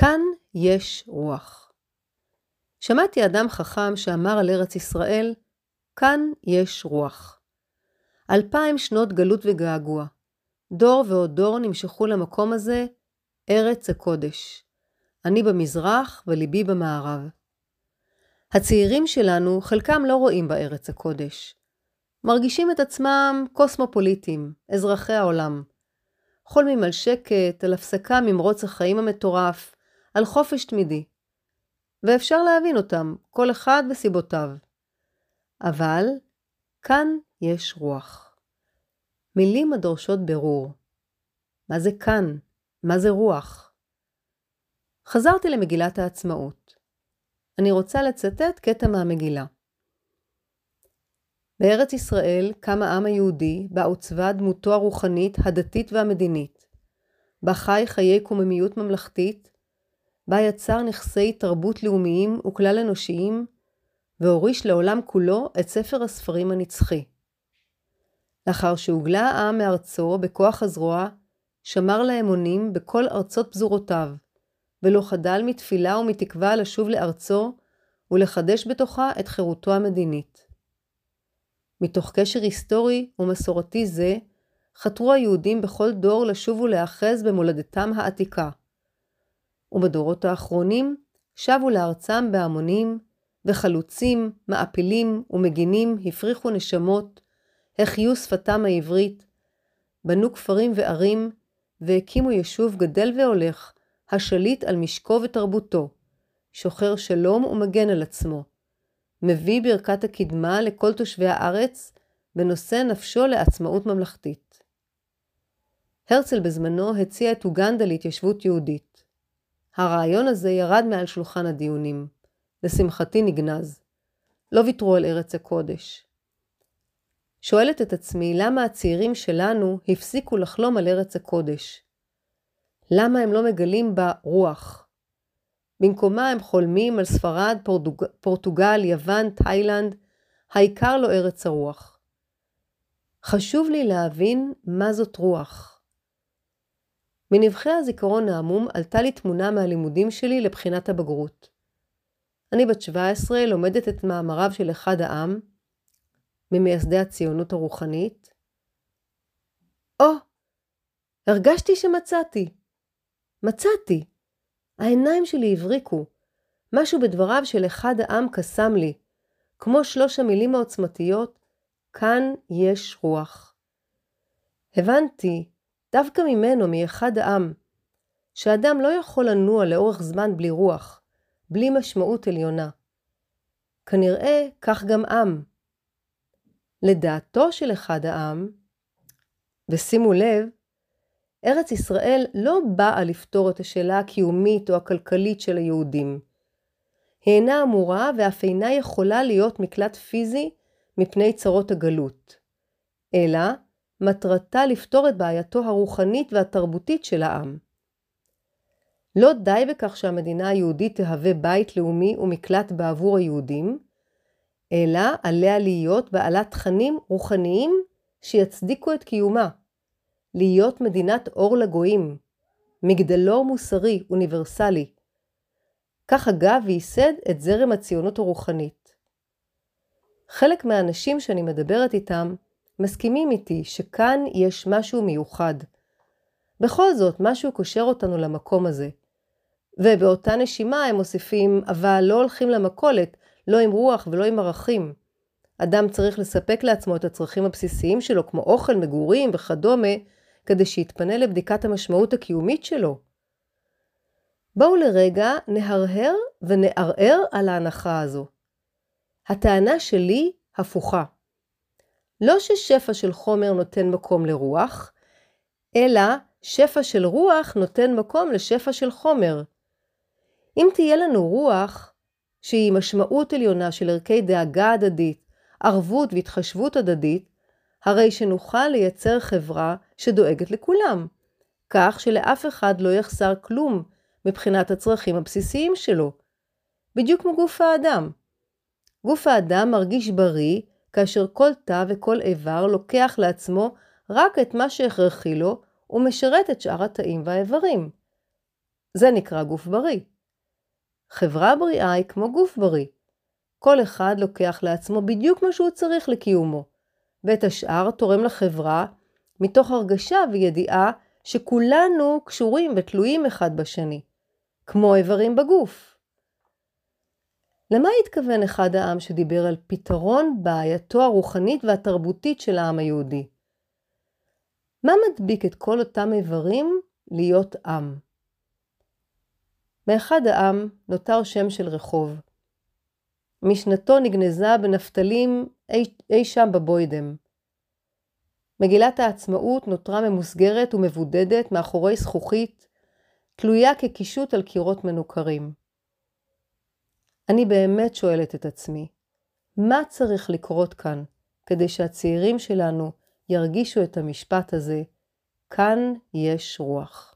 כאן יש רוח. שמעתי אדם חכם שאמר על ארץ ישראל, כאן יש רוח. אלפיים שנות גלות וגעגוע. דור ועוד דור נמשכו למקום הזה, ארץ הקודש. אני במזרח וליבי במערב. הצעירים שלנו, חלקם לא רואים בארץ הקודש. מרגישים את עצמם קוסמופוליטים, אזרחי העולם. חולמים על שקט, על הפסקה ממרוץ החיים המטורף, על חופש תמידי. ואפשר להבין אותם, כל אחד וסיבותיו. אבל כאן יש רוח. מילים הדורשות ברור. מה זה כאן? מה זה רוח? חזרתי למגילת העצמאות. אני רוצה לצטט קטע מהמגילה. בארץ ישראל קם העם היהודי, בה עוצבה דמותו הרוחנית, הדתית והמדינית. בה חי חיי קוממיות ממלכתית, בה יצר נכסי תרבות לאומיים וכלל אנושיים, והוריש לעולם כולו את ספר הספרים הנצחי. לאחר שהוגלה העם מארצו בכוח הזרוע, שמר לאמונים בכל ארצות פזורותיו, ולא חדל מתפילה ומתקווה לשוב לארצו ולחדש בתוכה את חירותו המדינית. מתוך קשר היסטורי ומסורתי זה, חתרו היהודים בכל דור לשוב ולהאחז במולדתם העתיקה. ובדורות האחרונים שבו לארצם בהמונים, וחלוצים, מעפילים ומגינים הפריחו נשמות, החיו שפתם העברית, בנו כפרים וערים, והקימו יישוב גדל והולך, השליט על משקו ותרבותו, שוחר שלום ומגן על עצמו, מביא ברכת הקדמה לכל תושבי הארץ, ונושא נפשו לעצמאות ממלכתית. הרצל בזמנו הציע את אוגנדה להתיישבות יהודית. הרעיון הזה ירד מעל שולחן הדיונים. לשמחתי נגנז. לא ויתרו על ארץ הקודש. שואלת את עצמי למה הצעירים שלנו הפסיקו לחלום על ארץ הקודש. למה הם לא מגלים בה רוח? במקומה הם חולמים על ספרד, פורטוג... פורטוגל, יוון, תאילנד, העיקר לא ארץ הרוח. חשוב לי להבין מה זאת רוח. מנבחי הזיכרון העמום עלתה לי תמונה מהלימודים שלי לבחינת הבגרות. אני בת 17, לומדת את מאמריו של אחד העם, ממייסדי הציונות הרוחנית. או, oh, הרגשתי שמצאתי. מצאתי. העיניים שלי הבריקו. משהו בדבריו של אחד העם קסם לי. כמו שלוש המילים העוצמתיות, כאן יש רוח. הבנתי, דווקא ממנו, מאחד העם, שאדם לא יכול לנוע לאורך זמן בלי רוח, בלי משמעות עליונה. כנראה כך גם עם. לדעתו של אחד העם, ושימו לב, ארץ ישראל לא באה לפתור את השאלה הקיומית או הכלכלית של היהודים. היא אינה אמורה ואף אינה יכולה להיות מקלט פיזי מפני צרות הגלות, אלא מטרתה לפתור את בעייתו הרוחנית והתרבותית של העם. לא די בכך שהמדינה היהודית תהווה בית לאומי ומקלט בעבור היהודים, אלא עליה להיות בעלת תכנים רוחניים שיצדיקו את קיומה. להיות מדינת אור לגויים, מגדלור מוסרי אוניברסלי. כך אגב וייסד את זרם הציונות הרוחנית. חלק מהאנשים שאני מדברת איתם מסכימים איתי שכאן יש משהו מיוחד. בכל זאת, משהו קושר אותנו למקום הזה. ובאותה נשימה הם מוסיפים, אבל לא הולכים למכולת, לא עם רוח ולא עם ערכים. אדם צריך לספק לעצמו את הצרכים הבסיסיים שלו, כמו אוכל, מגורים וכדומה, כדי שיתפנה לבדיקת המשמעות הקיומית שלו. בואו לרגע נהרהר ונערער על ההנחה הזו. הטענה שלי הפוכה. לא ששפע של חומר נותן מקום לרוח, אלא שפע של רוח נותן מקום לשפע של חומר. אם תהיה לנו רוח, שהיא משמעות עליונה של ערכי דאגה הדדית, ערבות והתחשבות הדדית, הרי שנוכל לייצר חברה שדואגת לכולם, כך שלאף אחד לא יחסר כלום מבחינת הצרכים הבסיסיים שלו. בדיוק כמו גוף האדם. גוף האדם מרגיש בריא כאשר כל תא וכל איבר לוקח לעצמו רק את מה שהכרחי לו ומשרת את שאר התאים והאיברים. זה נקרא גוף בריא. חברה בריאה היא כמו גוף בריא. כל אחד לוקח לעצמו בדיוק מה שהוא צריך לקיומו, ואת השאר תורם לחברה מתוך הרגשה וידיעה שכולנו קשורים ותלויים אחד בשני, כמו איברים בגוף. למה התכוון אחד העם שדיבר על פתרון בעייתו הרוחנית והתרבותית של העם היהודי? מה מדביק את כל אותם איברים להיות עם? מאחד העם נותר שם של רחוב. משנתו נגנזה בנפתלים אי, אי שם בבוידם. מגילת העצמאות נותרה ממוסגרת ומבודדת מאחורי זכוכית, תלויה כקישוט על קירות מנוכרים. אני באמת שואלת את עצמי, מה צריך לקרות כאן כדי שהצעירים שלנו ירגישו את המשפט הזה, כאן יש רוח.